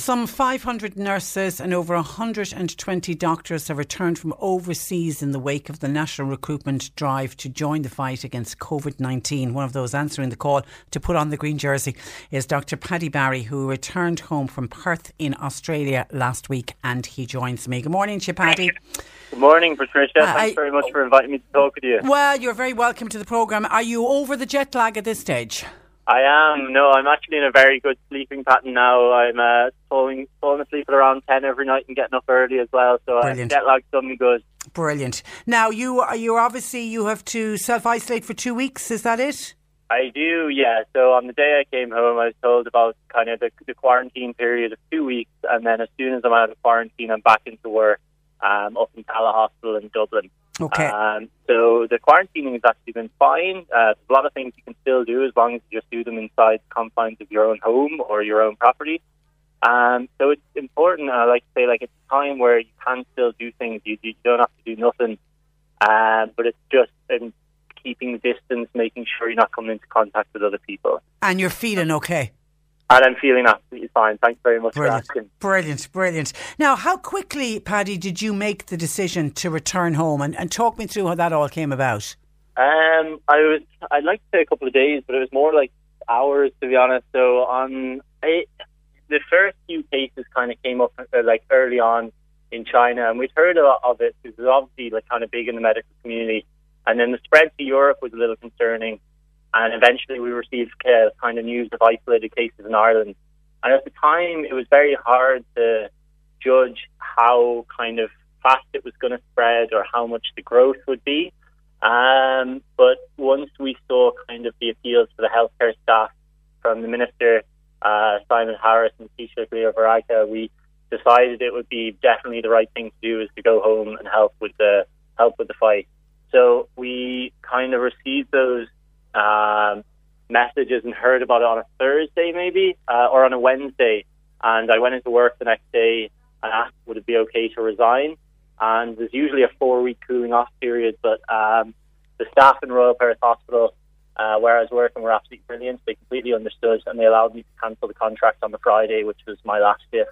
Some 500 nurses and over 120 doctors have returned from overseas in the wake of the national recruitment drive to join the fight against COVID 19. One of those answering the call to put on the green jersey is Dr. Paddy Barry, who returned home from Perth in Australia last week, and he joins me. Good morning, you, Paddy. Good morning, Patricia. Uh, Thanks I- very much for inviting me to talk with you. Well, you're very welcome to the programme. Are you over the jet lag at this stage? I am. No, I'm actually in a very good sleeping pattern now. I'm uh, falling, falling asleep at around 10 every night and getting up early as well. So uh, Brilliant. jet lag's done me good. Brilliant. Now, you are you obviously you have to self isolate for two weeks. Is that it? I do, yeah. So on the day I came home, I was told about kind of the, the quarantine period of two weeks. And then as soon as I'm out of quarantine, I'm back into work um, up in Tallaght Hospital in Dublin. Okay. Um, so the quarantining has actually been fine. Uh, there's a lot of things you can still do as long as you just do them inside the confines of your own home or your own property. Um, so it's important. I like to say, like it's a time where you can still do things. You, you don't have to do nothing, um, but it's just in keeping the distance, making sure you're not coming into contact with other people. and you're feeling okay. And I'm feeling absolutely fine. Thanks very much Brilliant. for asking. Brilliant, brilliant. Now, how quickly, Paddy, did you make the decision to return home? And, and talk me through how that all came about. Um, I was. I'd like to say a couple of days, but it was more like hours to be honest. So on it, the first few cases kind of came up uh, like early on in China, and we'd heard a lot of it because it was obviously like kind of big in the medical community. And then the spread to Europe was a little concerning, and eventually we received uh, kind of news of isolated cases in Ireland. And at the time, it was very hard to judge how kind of fast it was going to spread or how much the growth would be. Um, but once we saw kind of the appeals to the healthcare staff from the minister, uh, Simon Harris and Taoiseach Leo Varadkar, we decided it would be definitely the right thing to do is to go home and help with the help with the fight. So we kind of received those um, messages and heard about it on a Thursday maybe uh, or on a Wednesday, and I went into work the next day and asked would it be okay to resign and there's usually a four week cooling off period. But um, the staff in Royal Perth Hospital, uh, where I was working, were absolutely brilliant. They completely understood and they allowed me to cancel the contract on the Friday, which was my last shift.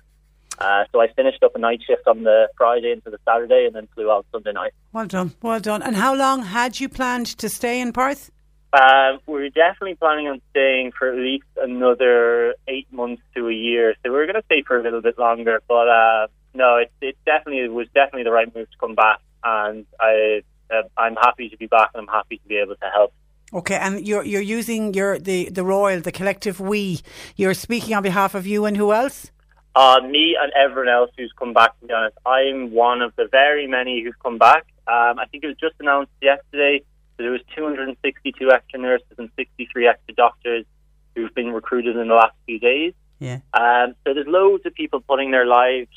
Uh, so I finished up a night shift on the Friday into the Saturday and then flew out Sunday night. Well done, well done. And how long had you planned to stay in Perth? Um, we're definitely planning on staying for at least another eight months to a year. So we're going to stay for a little bit longer. But uh, no, it, it definitely it was definitely the right move to come back, and I uh, I'm happy to be back, and I'm happy to be able to help. Okay, and you're you're using your the the royal, the collective we. You're speaking on behalf of you and who else? Uh, me and everyone else who's come back, to be honest, I'm one of the very many who've come back. Um, I think it was just announced yesterday that there was 262 extra nurses and 63 extra doctors who've been recruited in the last few days. Yeah. Um, so there's loads of people putting their lives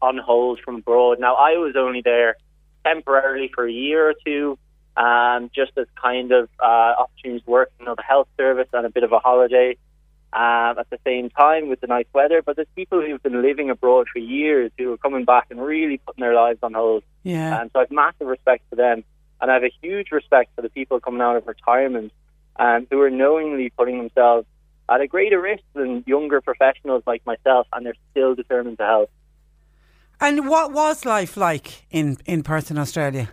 on hold from abroad. Now, I was only there temporarily for a year or two, um, just as kind of uh, opportunities to work in the health service and a bit of a holiday um, at the same time with the nice weather. But there's people who've been living abroad for years who are coming back and really putting their lives on hold. Yeah. Um, so I have massive respect for them. And I have a huge respect for the people coming out of retirement um, who are knowingly putting themselves at a greater risk than younger professionals like myself, and they're still determined to help. And what was life like in, in Perth in Australia?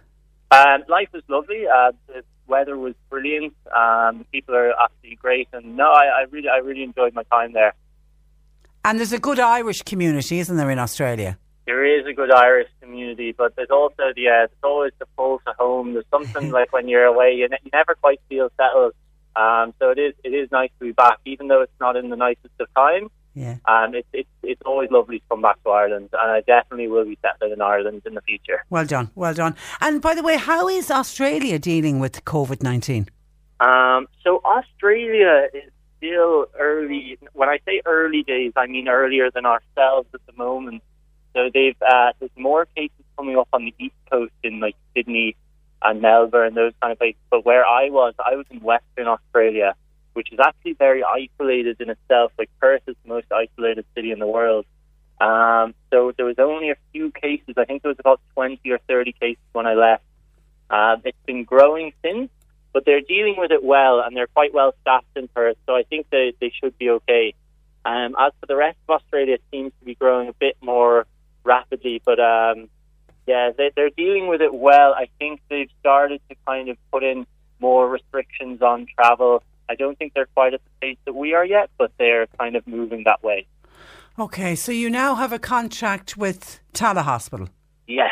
Um, life was lovely. Uh, the weather was brilliant. Um, people are absolutely great, and no, I, I really, I really enjoyed my time there. And there's a good Irish community, isn't there, in Australia? There is a good Irish community, but there's also the uh, there's always the pull to home. There's something like when you're away, you, ne- you never quite feel settled. Um, so it is it is nice to be back, even though it's not in the nicest of times. Yeah. And it's it's it's always lovely to come back to Ireland, and I definitely will be settled in Ireland in the future. Well done, well done. And by the way, how is Australia dealing with COVID 19? Um, so Australia is still early. When I say early days, I mean earlier than ourselves at the moment. So they've uh, there's more cases coming up on the east coast in like Sydney and Melbourne, and those kind of places. But where I was, I was in Western Australia, which is actually very isolated in itself. Like Perth is the most isolated city in the world. Um, so there was only a few cases. I think there was about 20 or 30 cases when I left. Um, it's been growing since, but they're dealing with it well, and they're quite well staffed in Perth. So I think they they should be okay. Um, as for the rest of Australia, it seems to be growing a bit more rapidly, but um, yeah, they, they're dealing with it well. I think they've started to kind of put in more restrictions on travel. I don't think they're quite at the pace that we are yet, but they're kind of moving that way. Okay, so you now have a contract with Tallaght Hospital. Yes.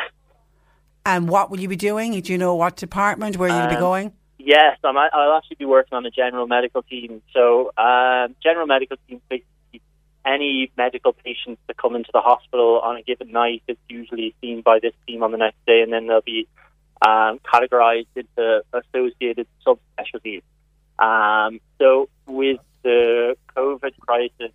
And what will you be doing? Do you know what department, where you'll be Um, going? Yes, I'm, I'll actually be working on the general medical team. So, um, general medical team basically any medical patients that come into the hospital on a given night is usually seen by this team on the next day, and then they'll be um, categorized into associated subspecialties. Um, so, with the COVID crisis,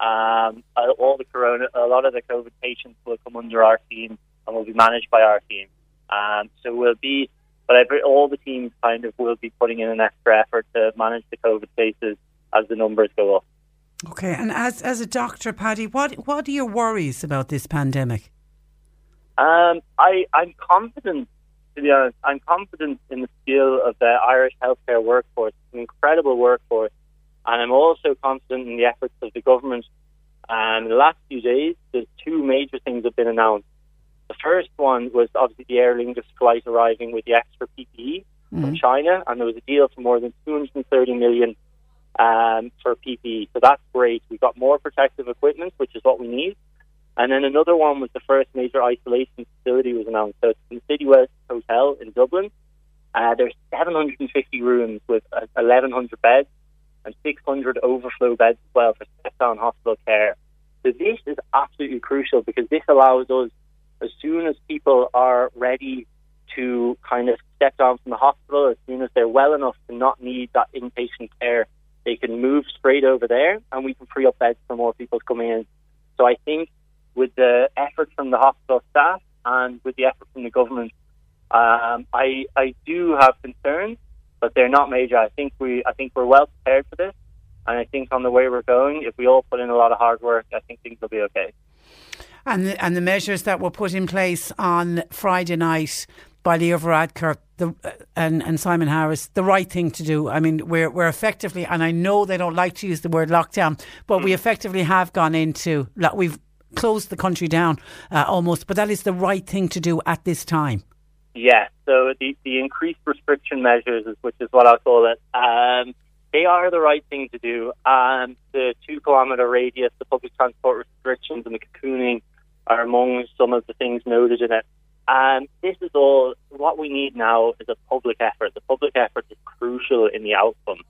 um, all the corona, a lot of the COVID patients will come under our team and will be managed by our team. Um, so we'll be, but every, all the teams kind of will be putting in an extra effort to manage the COVID cases as the numbers go up. Okay, and as as a doctor, Paddy, what what are your worries about this pandemic? Um, I, I'm confident, to be honest, I'm confident in the skill of the Irish healthcare workforce, an incredible workforce, and I'm also confident in the efforts of the government. Um, in the last few days, there's two major things have been announced. The first one was obviously the Aer Lingus flight arriving with the extra PPE from China, and there was a deal for more than 230 million um, for PPE. So that's great. We've got more protective equipment, which is what we need. And then another one was the first major isolation facility was announced. So it's in City West Hotel in Dublin. Uh, there's 750 rooms with uh, 1,100 beds and 600 overflow beds as well for step-down hospital care. So this is absolutely crucial because this allows us, as soon as people are ready to kind of step down from the hospital, as soon as they're well enough to not need that inpatient care, they can move straight over there and we can free up beds for more people to come in. So I think with the effort from the hospital staff and with the effort from the government, um, I I do have concerns, but they're not major. I think we I think we're well prepared for this, and I think on the way we're going, if we all put in a lot of hard work, I think things will be okay. And the, and the measures that were put in place on Friday night by Leo Varadkar the, uh, and, and Simon Harris, the right thing to do. I mean, we're, we're effectively, and I know they don't like to use the word lockdown, but we effectively have gone into, we've closed the country down uh, almost, but that is the right thing to do at this time. Yeah, so the, the increased restriction measures, which is what I'll call it, um, they are the right thing to do. Um, the two kilometre radius, the public transport restrictions, and the cocooning are among some of the things noted in it. Um, this is all, what we need now is a public effort. The public effort is crucial in the outcome.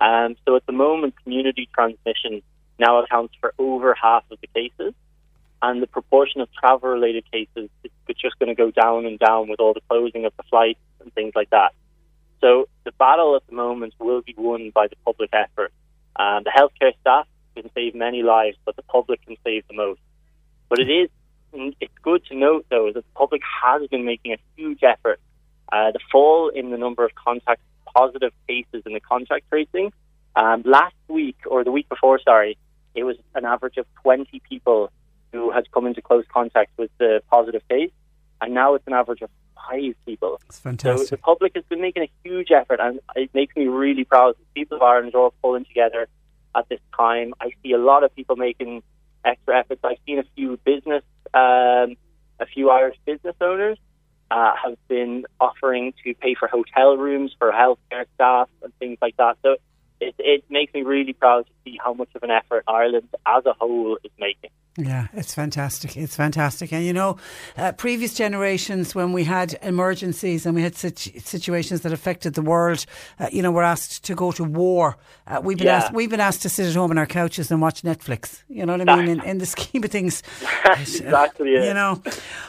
Um, so at the moment, community transmission now accounts for over half of the cases and the proportion of travel related cases is just going to go down and down with all the closing of the flights and things like that. So the battle at the moment will be won by the public effort. Um, the healthcare staff can save many lives, but the public can save the most. But it is it's good to note though that the public has been making a huge effort. Uh, the fall in the number of contact positive cases in the contact tracing um, last week or the week before, sorry, it was an average of 20 people who had come into close contact with the positive case, and now it's an average of five people. It's So fantastic. the public has been making a huge effort, and it makes me really proud. The people of Ireland are all pulling together at this time. I see a lot of people making extra efforts. I've seen a few business, um, a few Irish business owners uh, have been offering to pay for hotel rooms for healthcare staff and things like that. So it, it makes me really proud to see how much of an effort Ireland as a whole is making. Yeah, it's fantastic. It's fantastic. And you know, uh, previous generations, when we had emergencies and we had situ- situations that affected the world, uh, you know, we're asked to go to war. Uh, we've been Yeah. asked, we've been asked to sit at home on our couches and watch Netflix. You know what I mean? In, in the scheme of things, exactly. it. you know.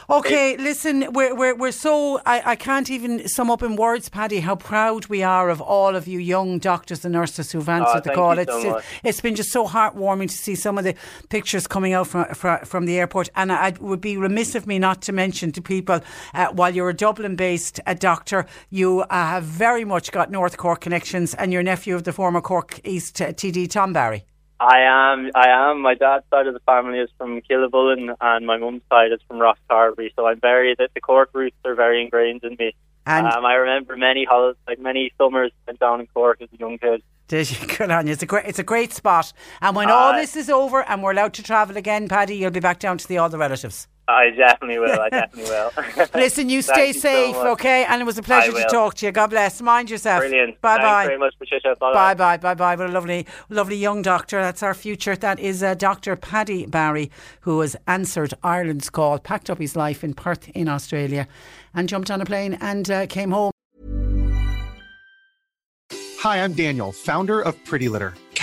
Okay, listen, we're, we're, we're so, I, I can't even sum up in words, Paddy, how proud we are of all of you young doctors and nurses who've answered the call. it's, so much. it's been just so heartwarming to see some of the pictures coming out from, from, from the airport. And I would be remiss of me not to mention to people, uh, while you're a Dublin based uh, doctor, you uh, have very much got North Cork connections and you're nephew of the former Cork East uh, TD Tom Barry. I am. I am. My dad's side of the family is from Killavullen, and my mum's side is from Ross Carberry. So I'm very the, the Cork roots are very ingrained in me. And um, I remember many holidays, like many summers spent down in Cork as a young kid. Did you? Good on you. It's a great, it's a great spot. And when all this is over and we're allowed to travel again, Paddy, you'll be back down to the all the relatives. I definitely will. I definitely will. Listen, you stay you safe, much. okay? And it was a pleasure to talk to you. God bless. Mind yourself. Brilliant. Bye Thanks bye. very much, Patricia. Bye Bye bye bye bye. What a lovely, lovely young doctor. That's our future. That is uh, Dr. Paddy Barry, who has answered Ireland's call, packed up his life in Perth in Australia, and jumped on a plane and uh, came home. Hi, I'm Daniel, founder of Pretty Litter.